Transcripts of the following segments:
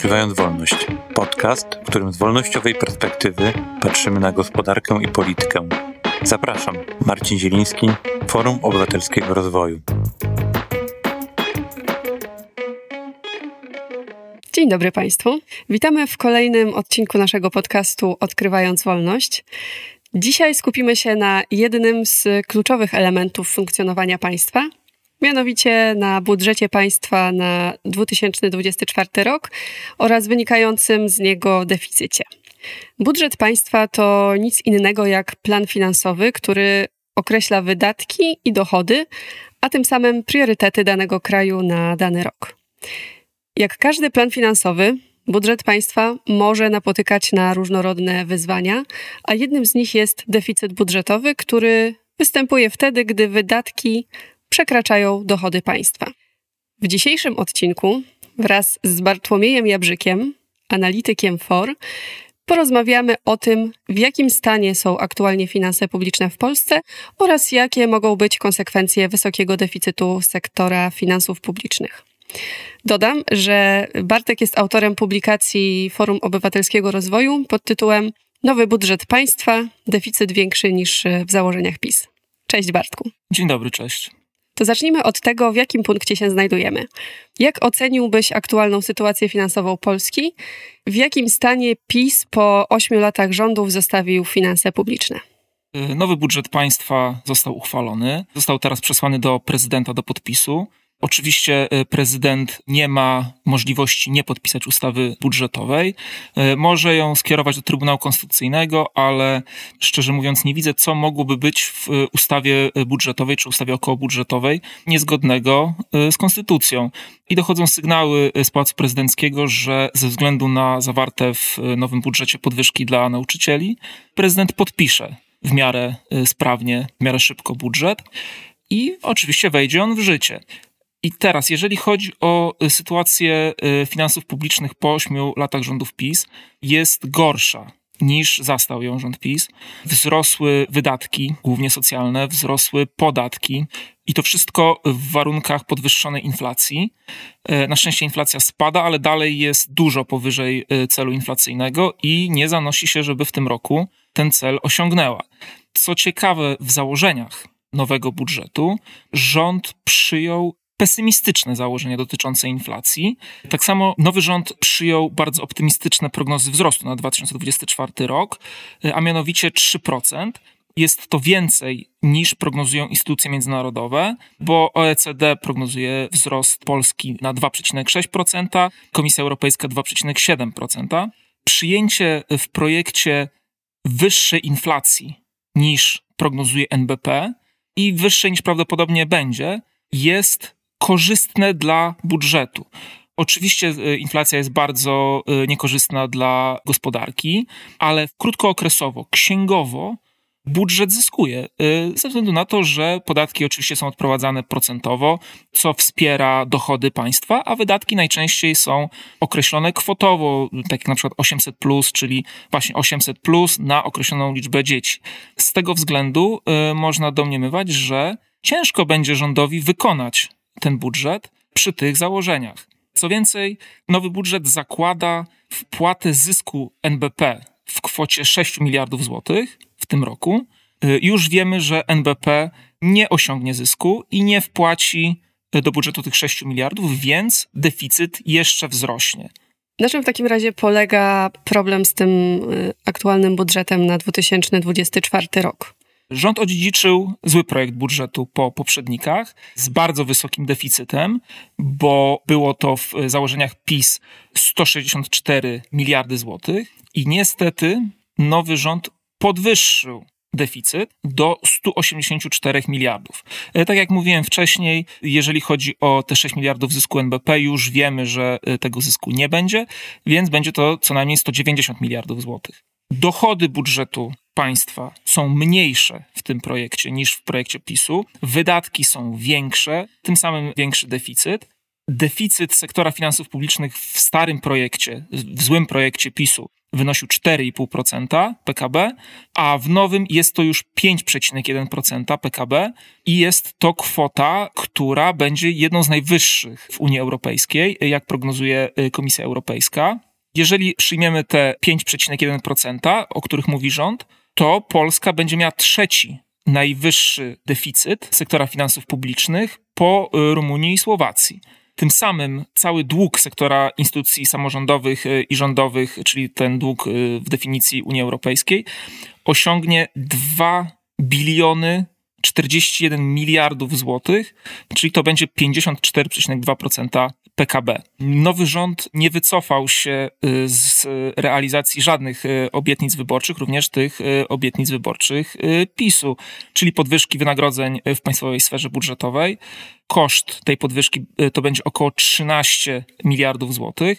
Odkrywając Wolność. Podcast, w którym z wolnościowej perspektywy patrzymy na gospodarkę i politykę. Zapraszam, Marcin Zieliński, Forum Obywatelskiego Rozwoju. Dzień dobry Państwu. Witamy w kolejnym odcinku naszego podcastu Odkrywając Wolność. Dzisiaj skupimy się na jednym z kluczowych elementów funkcjonowania państwa, mianowicie na budżecie państwa na 2024 rok oraz wynikającym z niego deficycie. Budżet państwa to nic innego jak plan finansowy, który określa wydatki i dochody, a tym samym priorytety danego kraju na dany rok. Jak każdy plan finansowy, budżet państwa może napotykać na różnorodne wyzwania, a jednym z nich jest deficyt budżetowy, który występuje wtedy, gdy wydatki przekraczają dochody państwa. W dzisiejszym odcinku wraz z Bartłomiejem Jabrzykiem, analitykiem FOR, porozmawiamy o tym, w jakim stanie są aktualnie finanse publiczne w Polsce oraz jakie mogą być konsekwencje wysokiego deficytu sektora finansów publicznych. Dodam, że Bartek jest autorem publikacji Forum Obywatelskiego Rozwoju pod tytułem Nowy budżet państwa, deficyt większy niż w założeniach PiS. Cześć Bartku. Dzień dobry, cześć. To zacznijmy od tego, w jakim punkcie się znajdujemy. Jak oceniłbyś aktualną sytuację finansową Polski? W jakim stanie PiS po ośmiu latach rządów zostawił finanse publiczne? Nowy budżet państwa został uchwalony. Został teraz przesłany do prezydenta do podpisu. Oczywiście e, prezydent nie ma możliwości nie podpisać ustawy budżetowej. E, może ją skierować do Trybunału Konstytucyjnego, ale szczerze mówiąc nie widzę, co mogłoby być w ustawie budżetowej czy ustawie okołobudżetowej niezgodnego e, z konstytucją. I dochodzą sygnały z Pałacu Prezydenckiego, że ze względu na zawarte w nowym budżecie podwyżki dla nauczycieli, prezydent podpisze w miarę sprawnie, w miarę szybko budżet i oczywiście wejdzie on w życie. I teraz, jeżeli chodzi o y, sytuację y, finansów publicznych po ośmiu latach rządów PiS, jest gorsza niż zastał ją rząd PiS. Wzrosły wydatki, głównie socjalne, wzrosły podatki i to wszystko w warunkach podwyższonej inflacji. E, na szczęście inflacja spada, ale dalej jest dużo powyżej y, celu inflacyjnego i nie zanosi się, żeby w tym roku ten cel osiągnęła. Co ciekawe, w założeniach nowego budżetu rząd przyjął pesymistyczne założenia dotyczące inflacji. Tak samo nowy rząd przyjął bardzo optymistyczne prognozy wzrostu na 2024 rok, a mianowicie 3%. Jest to więcej niż prognozują instytucje międzynarodowe, bo OECD prognozuje wzrost Polski na 2,6%, Komisja Europejska 2,7%. Przyjęcie w projekcie wyższej inflacji niż prognozuje NBP i wyższej niż prawdopodobnie będzie, jest korzystne dla budżetu. Oczywiście e, inflacja jest bardzo e, niekorzystna dla gospodarki, ale krótkookresowo, księgowo budżet zyskuje y, ze względu na to, że podatki oczywiście są odprowadzane procentowo, co wspiera dochody państwa, a wydatki najczęściej są określone kwotowo, tak jak na przykład 800, czyli właśnie 800 na określoną liczbę dzieci. Z tego względu można domniemywać, że ciężko będzie rządowi wykonać ten budżet przy tych założeniach. Co więcej, nowy budżet zakłada wpłatę zysku NBP w kwocie 6 miliardów złotych w tym roku. Y, już wiemy, że NBP nie osiągnie zysku i nie wpłaci do budżetu tych 6 miliardów, więc deficyt jeszcze wzrośnie. Na czym w takim razie polega problem z tym y, aktualnym budżetem na 2024 rok? Rząd odziedziczył zły projekt budżetu po poprzednikach z bardzo wysokim deficytem, bo było to w założeniach PiS 164 miliardy złotych i niestety nowy rząd podwyższył deficyt do 184 miliardów. E, tak jak mówiłem wcześniej, jeżeli chodzi o te 6 miliardów zysku NBP, już wiemy, że e, tego zysku nie będzie, więc będzie to co najmniej 190 miliardów złotych. Dochody budżetu państwa są mniejsze w tym projekcie niż w projekcie PiSu, wydatki są większe, tym samym większy deficyt. deficyt sektora finansów publicznych w starym projekcie, w złym projekcie PiSu wynosił 4,5% PKB, a w nowym jest to już 5,1% PKB i jest to kwota, która będzie jedną z najwyższych w Unii Europejskiej, jak prognozuje y, Komisja Europejska. Jeżeli przyjmiemy te 5,1%, o których mówi rząd, to Polska będzie miała trzeci najwyższy deficyt sektora finansów publicznych po y, Rumunii i Słowacji. Tym samym cały dług sektora instytucji samorządowych y, i rządowych, czyli ten dług y, w definicji Unii Europejskiej, osiągnie 2 biliony 41 miliardów złotych, czyli to będzie 54,2% PKB. Nowy rząd nie wycofał się y, z realizacji żadnych y, obietnic wyborczych, również tych y, obietnic wyborczych PiSu, czyli podwyżki wynagrodzeń w państwowej sferze budżetowej. Koszt tej podwyżki to będzie około 13 miliardów złotych.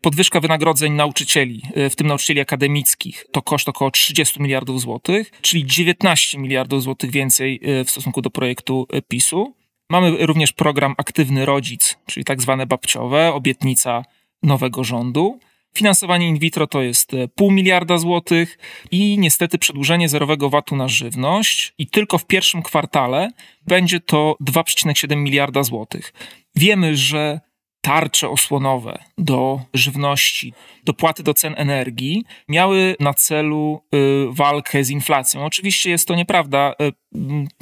Podwyżka wynagrodzeń nauczycieli, w tym nauczycieli akademickich, to koszt około 30 miliardów złotych, czyli 19 miliardów złotych więcej w stosunku do projektu PiSu. Mamy również program Aktywny Rodzic, czyli tak zwane babciowe, obietnica nowego rządu. Finansowanie in vitro to jest e, pół miliarda złotych i niestety przedłużenie zerowego VAT-u na żywność i tylko w pierwszym kwartale będzie to 2,7 miliarda złotych. Wiemy, że tarcze osłonowe do żywności, dopłaty do cen energii miały na celu y, walkę z inflacją. Oczywiście jest to nieprawda.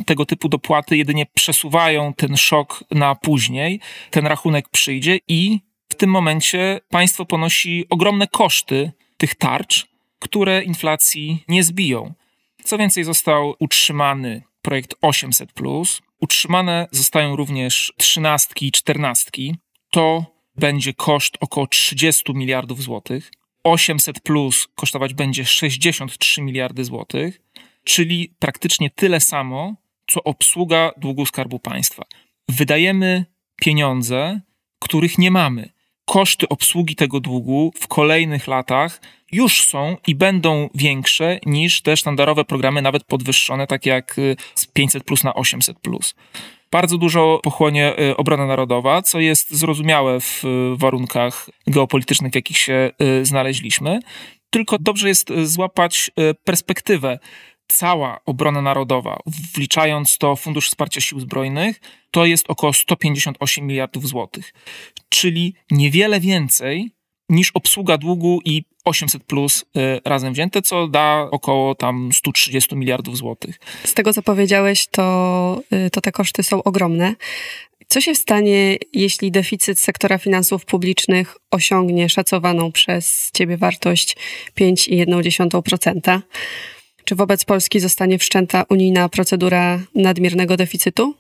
Y, tego typu dopłaty jedynie przesuwają ten szok na później. Ten rachunek przyjdzie i w tym momencie państwo ponosi ogromne koszty tych tarcz, które inflacji nie zbiją. Co więcej, został utrzymany projekt 800. Utrzymane zostają również trzynastki i czternastki to będzie koszt około 30 miliardów złotych. 800 plus kosztować będzie 63 miliardy złotych, czyli praktycznie tyle samo, co obsługa długu Skarbu Państwa. Wydajemy pieniądze, których nie mamy. Koszty obsługi tego długu w kolejnych latach już są i będą większe niż te sztandarowe programy, nawet podwyższone, takie jak z 500 plus na 800 plus bardzo dużo pochłonie y, obrona narodowa, co jest zrozumiałe w y, warunkach geopolitycznych, w jakich się y, znaleźliśmy. Tylko dobrze jest złapać perspektywę. Cała obrona narodowa, wliczając to Fundusz Wsparcia Sił Zbrojnych, to jest około 158 miliardów złotych, czyli niewiele więcej niż obsługa długu i 800 plus y, razem wzięte, co da około tam 130 miliardów złotych. Z tego, co powiedziałeś, to, y, to te koszty są ogromne. Co się stanie, jeśli deficyt sektora finansów publicznych osiągnie szacowaną przez Ciebie wartość 5,1%? Czy wobec Polski zostanie wszczęta unijna procedura nadmiernego deficytu?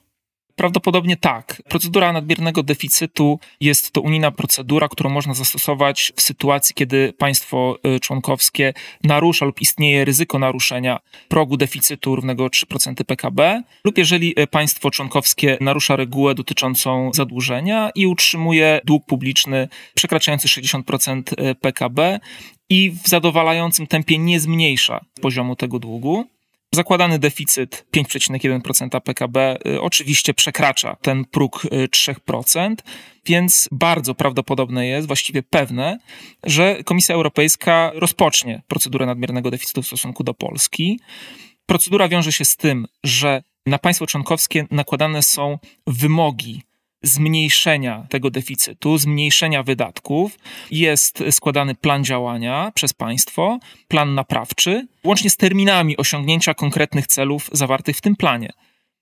Prawdopodobnie tak. Procedura nadmiernego deficytu jest to unijna procedura, którą można zastosować w sytuacji, kiedy państwo y, członkowskie narusza lub istnieje ryzyko naruszenia progu deficytu równego 3% PKB, lub jeżeli y, państwo członkowskie narusza regułę dotyczącą zadłużenia i utrzymuje dług publiczny przekraczający 60% y, PKB i w zadowalającym tempie nie zmniejsza poziomu tego długu. Zakładany deficyt 5,1% PKB y, oczywiście przekracza ten próg 3%, y, więc bardzo prawdopodobne jest, właściwie pewne, że Komisja Europejska rozpocznie procedurę nadmiernego deficytu w stosunku do Polski. Procedura wiąże się z tym, że na państwo członkowskie nakładane są wymogi zmniejszenia tego deficytu, zmniejszenia wydatków. Jest składany plan działania przez państwo, plan naprawczy, łącznie z terminami osiągnięcia konkretnych celów zawartych w tym planie.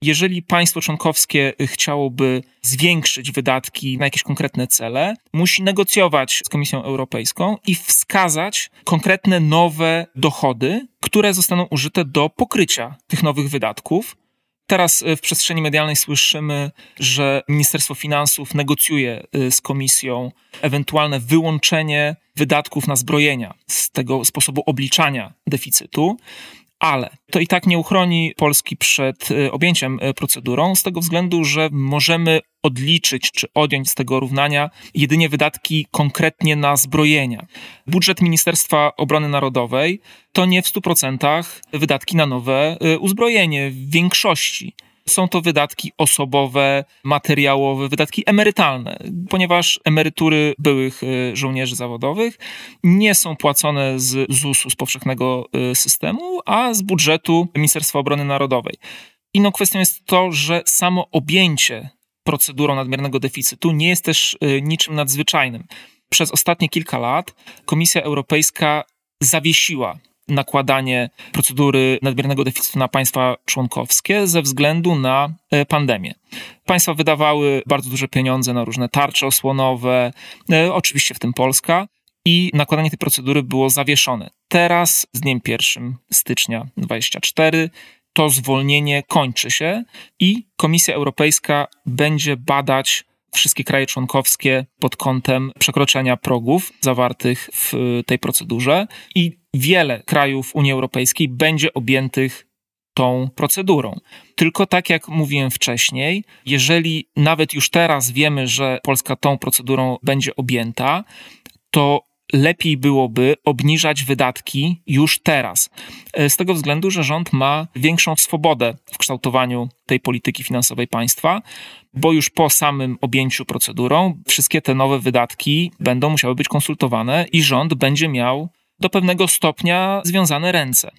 Jeżeli państwo członkowskie chciałoby zwiększyć wydatki na jakieś konkretne cele, musi negocjować z Komisją Europejską i wskazać konkretne nowe dochody, które zostaną użyte do pokrycia tych nowych wydatków. Teraz e, w przestrzeni medialnej słyszymy, że Ministerstwo Finansów negocjuje e, z komisją ewentualne wyłączenie wydatków na zbrojenia z tego sposobu obliczania deficytu ale to i tak nie uchroni Polski przed y, objęciem y, procedurą, z tego względu, że możemy odliczyć czy odjąć z tego równania jedynie wydatki konkretnie na zbrojenia. Budżet Ministerstwa Obrony Narodowej to nie w 100% wydatki na nowe y, uzbrojenie, w większości Są to wydatki osobowe, materiałowe, wydatki emerytalne, ponieważ emerytury byłych y, żołnierzy zawodowych nie są płacone z ZUS-u, z powszechnego y, systemu, a z budżetu Ministerstwa Obrony Narodowej. Inną kwestią jest to, że samo objęcie procedurą nadmiernego deficytu nie jest też y, niczym nadzwyczajnym. Przez ostatnie kilka lat Komisja Europejska zawiesiła nakładanie procedury nadmiernego deficytu na państwa członkowskie ze względu na e, pandemię. Państwa wydawały bardzo duże pieniądze na różne tarcze osłonowe, e, oczywiście w tym Polska, i nakładanie tej procedury było zawieszone. Teraz, z dniem 1 stycznia 2024, to zwolnienie kończy się i Komisja Europejska będzie badać wszystkie kraje członkowskie pod kątem przekroczenia progów zawartych w tej procedurze i wiele krajów Unii Europejskiej będzie objętych tą procedurą. Tylko tak jak mówiłem wcześniej, jeżeli nawet już teraz wiemy, że Polska tą procedurą będzie objęta, to lepiej byłoby obniżać wydatki już teraz. Z tego względu, że rząd ma większą swobodę w kształtowaniu tej polityki finansowej państwa, bo już po samym objęciu procedurą wszystkie te nowe wydatki będą musiały być konsultowane i rząd będzie miał do pewnego stopnia związane ręce.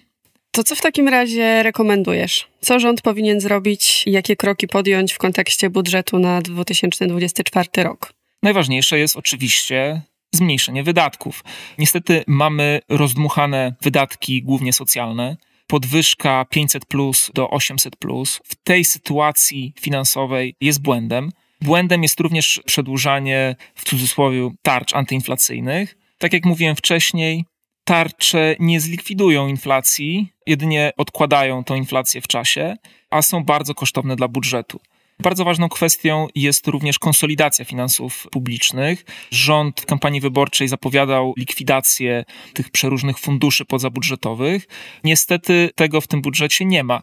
To co w takim razie rekomendujesz? Co rząd powinien zrobić i jakie kroki podjąć w kontekście budżetu na 2024 rok? Najważniejsze jest oczywiście zmniejszenie wydatków. Niestety mamy rozdmuchane wydatki, głównie socjalne. Podwyżka 500 plus do 800 plus w tej sytuacji finansowej jest błędem. Błędem jest również przedłużanie w cudzysłowie tarcz antyinflacyjnych. Tak jak mówiłem wcześniej, tarcze nie zlikwidują inflacji, jedynie odkładają tą inflację w czasie, a są bardzo kosztowne dla budżetu. Bardzo ważną kwestią jest również konsolidacja finansów publicznych. Rząd w kampanii wyborczej zapowiadał likwidację tych przeróżnych funduszy pozabudżetowych. Niestety tego w tym budżecie nie ma.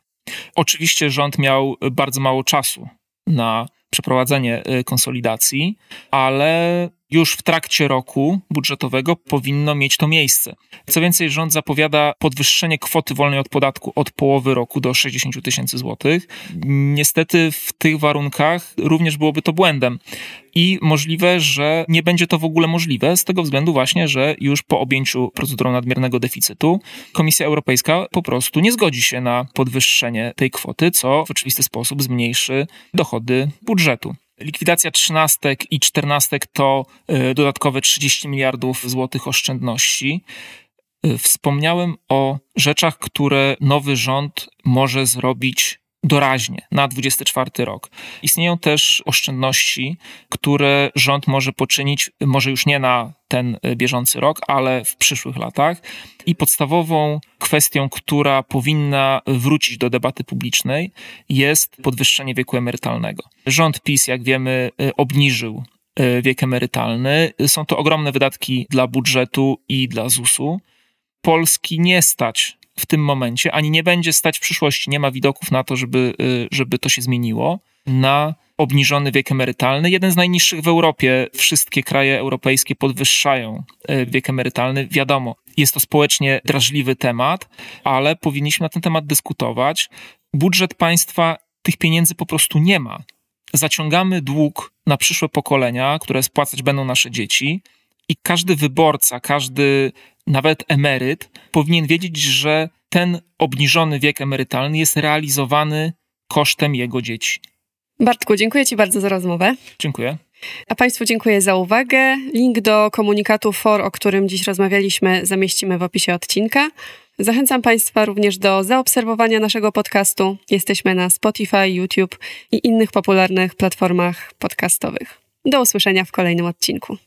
Oczywiście rząd miał bardzo mało czasu na przeprowadzenie y, konsolidacji, ale już w trakcie roku budżetowego powinno mieć to miejsce. Co więcej, rząd zapowiada podwyższenie kwoty wolnej od podatku od połowy roku do 60 tysięcy złotych. Niestety w tych warunkach również byłoby to błędem. I możliwe, że nie będzie to w ogóle możliwe, z tego względu właśnie, że już po objęciu procedurą nadmiernego deficytu Komisja Europejska po prostu nie zgodzi się na podwyższenie tej kwoty, co w oczywisty sposób zmniejszy dochody budżetu. Likwidacja trzynastek i czternastek to y, dodatkowe 30 miliardów złotych oszczędności. Y, wspomniałem o rzeczach, które nowy rząd może zrobić doraźnie na 24 rok. Istnieją też oszczędności, które rząd może poczynić, może już nie na ten y, bieżący rok, ale w przyszłych latach. I podstawową kwestią, która powinna wrócić do debaty publicznej, jest podwyższenie wieku emerytalnego. Rząd PiS, jak wiemy, y, obniżył y, wiek emerytalny. Są to ogromne wydatki dla budżetu i dla ZUS-u. Polski nie stać w tym momencie, ani nie będzie stać w przyszłości, nie ma widoków na to, żeby, y, żeby to się zmieniło, na obniżony wiek emerytalny. Jeden z najniższych w Europie. Wszystkie kraje europejskie podwyższają y, wiek emerytalny. Wiadomo, jest to społecznie drażliwy temat, ale powinniśmy na ten temat dyskutować. Budżet państwa tych pieniędzy po prostu nie ma. Zaciągamy dług na przyszłe pokolenia, które spłacać będą nasze dzieci, i każdy wyborca, każdy nawet emeryt powinien wiedzieć, że ten obniżony wiek emerytalny jest realizowany kosztem jego dzieci. Bartku, dziękuję Ci bardzo za rozmowę. Dziękuję. A Państwu dziękuję za uwagę. Link do komunikatu FOR, o którym dziś rozmawialiśmy, zamieścimy w opisie odcinka. Zachęcam Państwa również do zaobserwowania naszego podcastu. Jesteśmy na Spotify, YouTube i innych popularnych platformach podcastowych. Do usłyszenia w kolejnym odcinku.